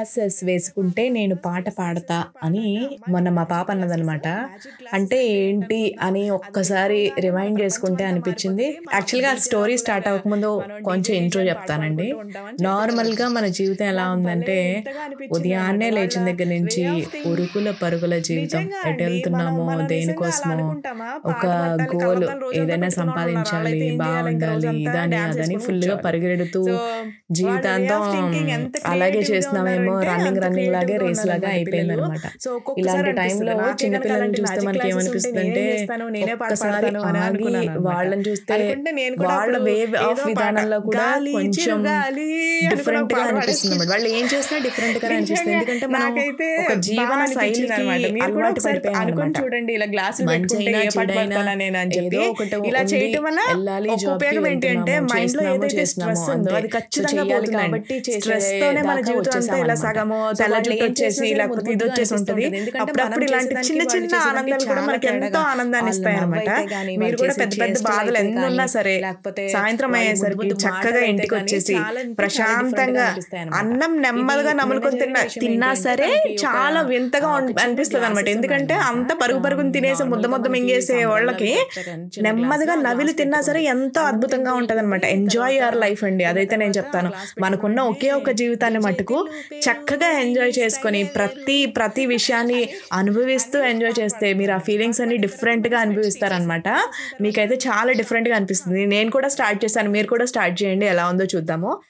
Glasses వేసుకుంటే నేను పాట పాడతా అని మొన్న మా పాప అన్నదనమాట అంటే ఏంటి అని ఒక్కసారి రిమైండ్ చేసుకుంటే అనిపించింది. యాక్చువల్గా స్టోరీ స్టార్ట్ అవ్వకముందు కొంచెం ఇంట్రో చెప్తానండి. నార్మల్గా మన జీవితం ఎలా ఉందంటే ఉదయాన్నే లేచిన దగ్గర నుంచి ఉరుకుల పరుగుల జీవితం ఎటు వెళ్తున్నామో దేనికోసమో ఒక గోల్ ఏదైనా సంపాదించాలి బాగుండాలి ఇదని అదని ఫుల్గా పరిగెడుతూ జీవితాంతం అలాగే చేస్తున్నామేమో రన్నింగ్ రన్నింగ్ లాగే రేస్ లాగా అయిపోయింది అనమాట ఇలాంటి టైంలో చిన్నపిల్లల్ని చూస్తే మనకి ఏమనిపిస్తుంది అంటే ఒక్కసారి ఆగి వాళ్ళని చూస్తే వాళ్ళ వే ఆఫ్ విధానంలో కూడా కొంచెం డిఫరెంట్గా అనిపిస్తుంది. అనమాట వాళ్ళు ఏం చేసినా డిఫరెంట్గా అనిపిస్తుంది. ఎందుకంటే మనం ఒక జీవన శైలికి అలవాటు పడిపోయాం చూడండి ఇలా గ్లాసులు మంచి పెట్టుకుంటే అయినా, ఏ పాట చెడైనా పడతానా నేను అని చెప్పి ఏదో ఒకటి ఇలా చేయటం వల్ల వెళ్ళాలి, ఒక job కి ఉపయోగం ఏంటి అంటే వెళ్తున్నాము, మైండ్లో ఏదైతే స్ట్రెస్ ఉందో. అది ఖచ్చితంగా కాబట్టి చేసే స్ట్రెస్ తోనే మన దాకా జీవితం అంతా ఇలా వచ్చేసామన్నమాట. సగము తెల్ల జుట్టు వచ్చేసి లేకపోతే ఇది వచ్చేసి ఉంటుంది. అప్పుడప్పుడు ఇలాంటి చిన్న చిన్న ఆనందాలు కూడా మనకి ఎంతో. ఆనందాన్ని ఇస్తాయి అనమాట మీరు కూడా పెద్ద పెద్ద బాధలు ఎన్ని ఉన్నా సరే లేకపోతే సాయంత్రం అయ్యేసరికి చక్కగా ఇంటికి వచ్చేసి ప్రశాంతంగా. అన్నం నెమ్మదిగా నములుకొని తిన్నా తిన్నా సరే చాలా వింతగా అనిపిస్తుంది అనమాట ఎందుకంటే. అంత పరుగు పరుగుని తినేసి ముద్ద ముద్ద మింగేసే వాళ్ళకి నెమ్మదిగా నవిలి తిన్నా సరే ఎంతో అద్భుతంగా ఉంటది అనమాట ఎంజాయ్ యువర్ లైఫ్ అండి. అదైతే నేను చెప్తాను. మనకున్న ఒకే ఒక జీవితాన్ని మట్టుకు చక్కగా ఎంజాయ్ చేసుకొని ప్రతి ప్రతి విషయాన్ని అనుభవిస్తూ ఎంజాయ్ చేస్తే మీరు ఆ ఫీలింగ్స్ అన్ని డిఫరెంట్గా అనిపిస్తారనమాట మీకైతే చాలా డిఫరెంట్గా అనిపిస్తుంది. నేను కూడా స్టార్ట్ చేశాను. మీరు కూడా స్టార్ట్ చేయండి. ఎలా ఉందో చూద్దాము.